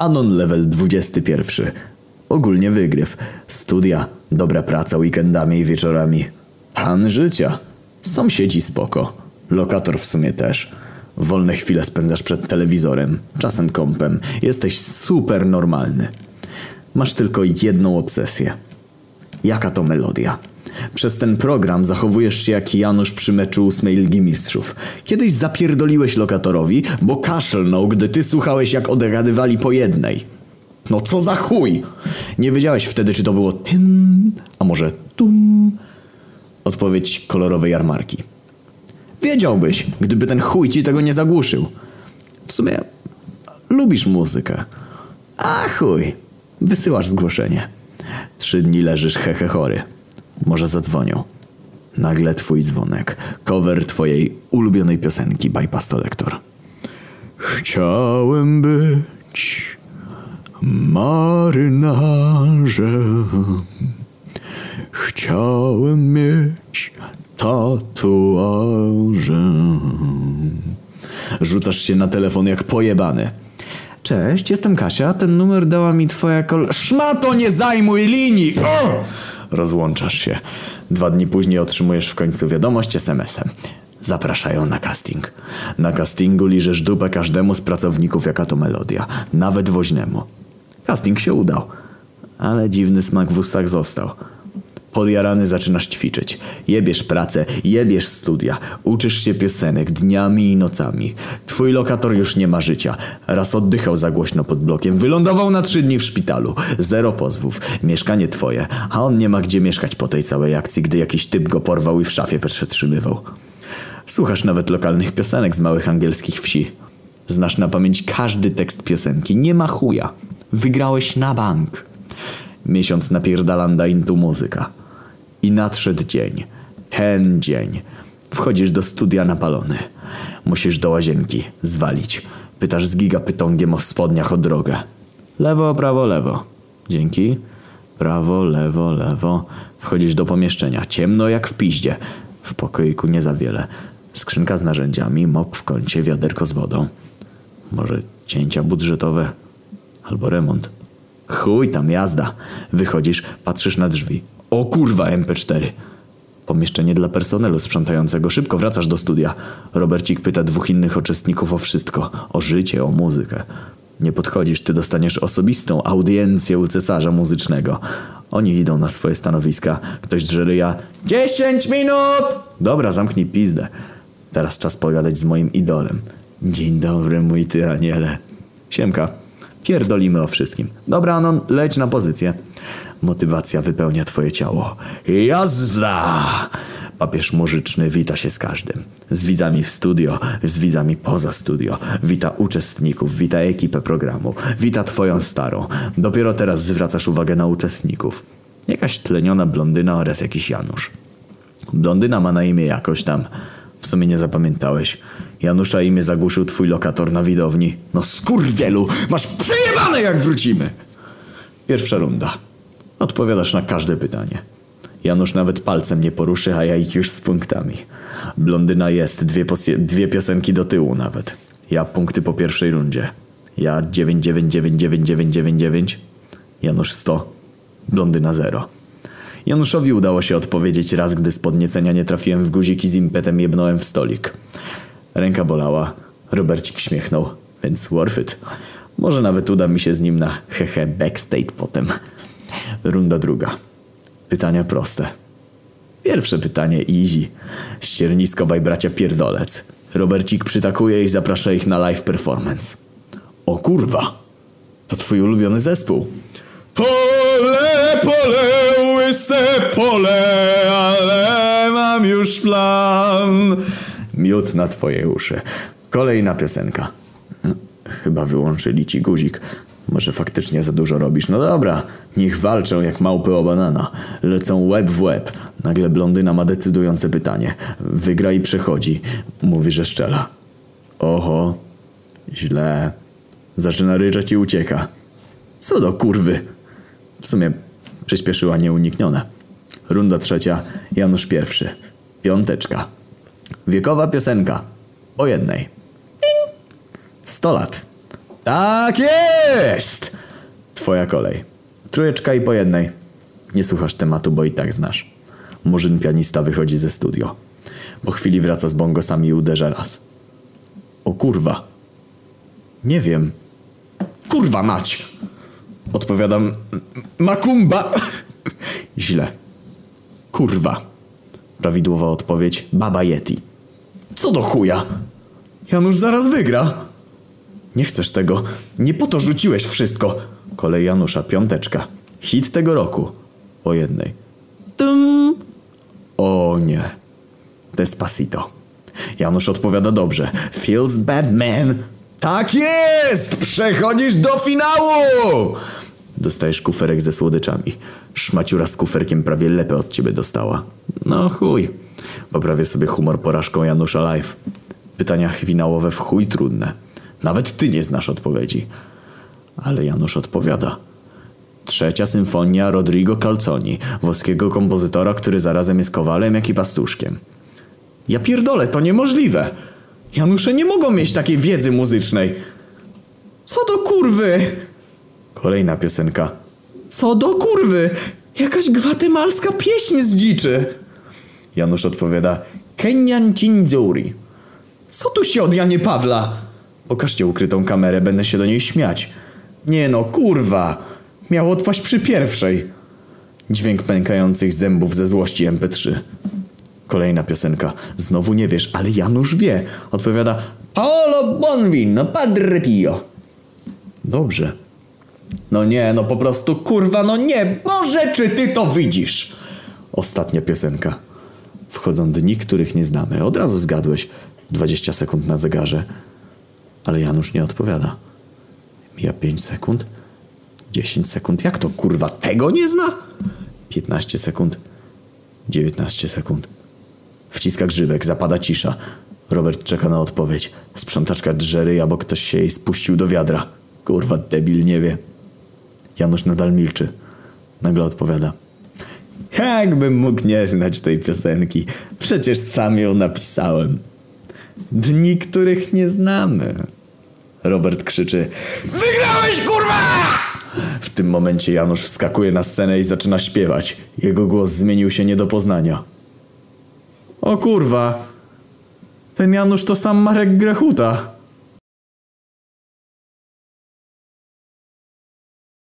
Anon level 21. Ogólnie wygryw. Studia, dobra praca weekendami i wieczorami. Pan życia. Sąsiedzi spoko. Lokator w sumie też. Wolne chwile spędzasz przed telewizorem, czasem kompem. Jesteś super normalny. Masz tylko jedną obsesję. Jaka to melodia? Przez ten program zachowujesz się jak Janusz przy meczu ósmej Ligi Mistrzów. Kiedyś zapierdoliłeś lokatorowi, bo kaszlnął, gdy ty słuchałeś jak odgadywali po jednej. No co za chuj! Nie wiedziałeś wtedy, czy to było tym, a może tum. Odpowiedź kolorowej jarmarki. Wiedziałbyś, gdyby ten chuj ci tego nie zagłuszył. W sumie lubisz muzykę. A chuj, wysyłasz zgłoszenie. Trzy dni leżysz hehe chory. Może zadzwonią. Nagle twój dzwonek. Cover twojej ulubionej piosenki Bypass to Lektor. Chciałem być marynarzem. Chciałem mieć tatuaże. Rzucasz się na telefon jak pojebany. Cześć, jestem Kasia. Ten numer dała mi twoja kol... Szmato, nie zajmuj linii! Rozłączasz się. Dwa dni później otrzymujesz w końcu wiadomość SMS-em. Zapraszają na casting. Na castingu liżesz dupę każdemu z pracowników jaka to melodia. Nawet woźnemu. Casting się udał. Ale dziwny smak w ustach został. Podjarany zaczynasz ćwiczyć. Jebiesz pracę, jebiesz studia. Uczysz się piosenek dniami i nocami. Twój lokator już nie ma życia. Raz oddychał za głośno pod blokiem. Wylądował na trzy dni w szpitalu. Zero pozwów. Mieszkanie twoje. A on nie ma gdzie mieszkać po tej całej akcji, gdy jakiś typ go porwał i w szafie przetrzymywał. Słuchasz nawet lokalnych piosenek z małych angielskich wsi. Znasz na pamięć każdy tekst piosenki. Nie ma chuja. Wygrałeś na bank. Miesiąc napierdalanda intu muzyka. I nadszedł dzień. Ten dzień. Wchodzisz do studia napalony. Musisz do łazienki. Zwalić. Pytasz z gigapytongiem o spodniach o drogę. Lewo, prawo, lewo. Dzięki. Prawo, lewo, lewo. Wchodzisz do pomieszczenia. Ciemno jak w piździe. W pokoiku nie za wiele. Skrzynka z narzędziami, mop w kącie, wiaderko z wodą. Może cięcia budżetowe? Albo remont. Chuj tam jazda. Wychodzisz, patrzysz na drzwi. O kurwa MP4. Pomieszczenie dla personelu sprzątającego. Szybko wracasz do studia. Robercik pyta dwóch innych uczestników o wszystko. O życie, o muzykę. Nie podchodzisz, ty dostaniesz osobistą audiencję u cesarza muzycznego. Oni idą na swoje stanowiska. Ktoś drze ryja. Dziesięć minut! Dobra, zamknij pizdę. Teraz czas pogadać z moim idolem. Dzień dobry, mój ty aniele. Siemka. Pierdolimy o wszystkim. Dobra, Anon, leć na pozycję. Motywacja wypełnia twoje ciało. Jazda! Papież muzyczny wita się z każdym. Z widzami w studio, z widzami poza studio. Wita uczestników, wita ekipę programu. Wita twoją starą. Dopiero teraz zwracasz uwagę na uczestników. Jakaś tleniona blondyna oraz jakiś Janusz. Blondyna ma na imię jakoś tam. W sumie nie zapamiętałeś. Janusza imię zagłuszył twój lokator na widowni. No skurwielu, masz przejebane jak wrócimy! Pierwsza runda. Odpowiadasz na każde pytanie. Janusz nawet palcem nie poruszy, a ja ich już z punktami. Blondyna jest, dwie, dwie piosenki do tyłu nawet. Ja punkty po pierwszej rundzie. Ja 999999. Janusz 100. Blondyna 0. Januszowi udało się odpowiedzieć raz, gdy z podniecenia nie trafiłem w guzik i z impetem jebnąłem w stolik. Ręka bolała. Robercik śmiechnął, więc worth it. Może nawet uda mi się z nim na hehe backstage potem. Runda druga. Pytania proste. Pierwsze pytanie easy. Ściernisko by bracia pierdolec. Robercik przytakuje i zaprasza ich na live performance. O kurwa! To twój ulubiony zespół. Pole, pole, łyse pole, ale mam już plan. Miód na twoje uszy. Kolejna piosenka. No, chyba wyłączyli ci guzik. Może faktycznie za dużo robisz. No dobra, niech walczą jak małpy o banana. Lecą łeb w łeb. Nagle blondyna ma decydujące pytanie. Wygra i przechodzi. Mówi, że szczela. Oho, źle. Zaczyna ryczeć i ucieka. Co do kurwy. W sumie przyspieszyła nieuniknione. Runda trzecia. Janusz pierwszy. Piąteczka. Wiekowa piosenka. O jednej. Sto lat. Tak jest! Twoja kolej. Trójeczka i po jednej. Nie słuchasz tematu, bo i tak znasz. Murzyn pianista wychodzi ze studio. Po chwili wraca z bongosami i uderza raz. O kurwa. Nie wiem. Kurwa mać! Odpowiadam. Makumba! Źle. Kurwa. Prawidłowa odpowiedź. Baba Yeti. Co do chuja? Janusz zaraz wygra. Nie chcesz tego. Nie po to rzuciłeś wszystko. Kolej Janusza, piąteczka. Hit tego roku. Po jednej. Tum. O nie. Despacito. Janusz odpowiada dobrze. Feels bad man. Tak jest! Przechodzisz do finału! Dostajesz kuferek ze słodyczami. Szmaciura z kuferkiem prawie lepę od ciebie dostała. No chuj. Poprawię sobie humor porażką Janusza Live. Pytania finałowe w chuj trudne. Nawet ty nie znasz odpowiedzi. Ale Janusz odpowiada. Trzecia symfonia Rodrigo Calzoni, włoskiego kompozytora, który zarazem jest kowalem, jak i pastuszkiem. Ja pierdolę, to niemożliwe. Janusze nie mogą mieć takiej wiedzy muzycznej. Co do kurwy? Kolejna piosenka. Co do kurwy? Jakaś gwatemalska pieśń z dziczy. Janusz odpowiada. Kenyan Cinzuri. Co tu się od Janie Pawla? Pokażcie ukrytą kamerę, będę się do niej śmiać. Nie no, kurwa. Miał odpaść przy pierwszej. Dźwięk pękających zębów ze złości MP3. Kolejna piosenka. Znowu nie wiesz, ale Janusz wie. Odpowiada Paolo Bonvino, Padre Pio. Dobrze. No nie, no po prostu kurwa, no nie. Boże, czy ty to widzisz? Ostatnia piosenka. Wchodzą dni, których nie znamy. Od razu zgadłeś. 20 sekund na zegarze. Ale Janusz nie odpowiada. Mija 5 sekund. 10 sekund. Jak to kurwa tego nie zna? 15 sekund. 19 sekund. Wciska grzybek, zapada cisza. Robert czeka na odpowiedź. Sprzątaczka drze ryja, bo ktoś się jej spuścił do wiadra. Kurwa, debil nie wie. Janusz nadal milczy. Nagle odpowiada. Jakbym mógł nie znać tej piosenki. Przecież sam ją napisałem. Dni, których nie znamy. Robert krzyczy. Wygrałeś, kurwa! W tym momencie Janusz wskakuje na scenę i zaczyna śpiewać. Jego głos zmienił się nie do poznania. O kurwa. Ten Janusz to sam Marek Grechuta.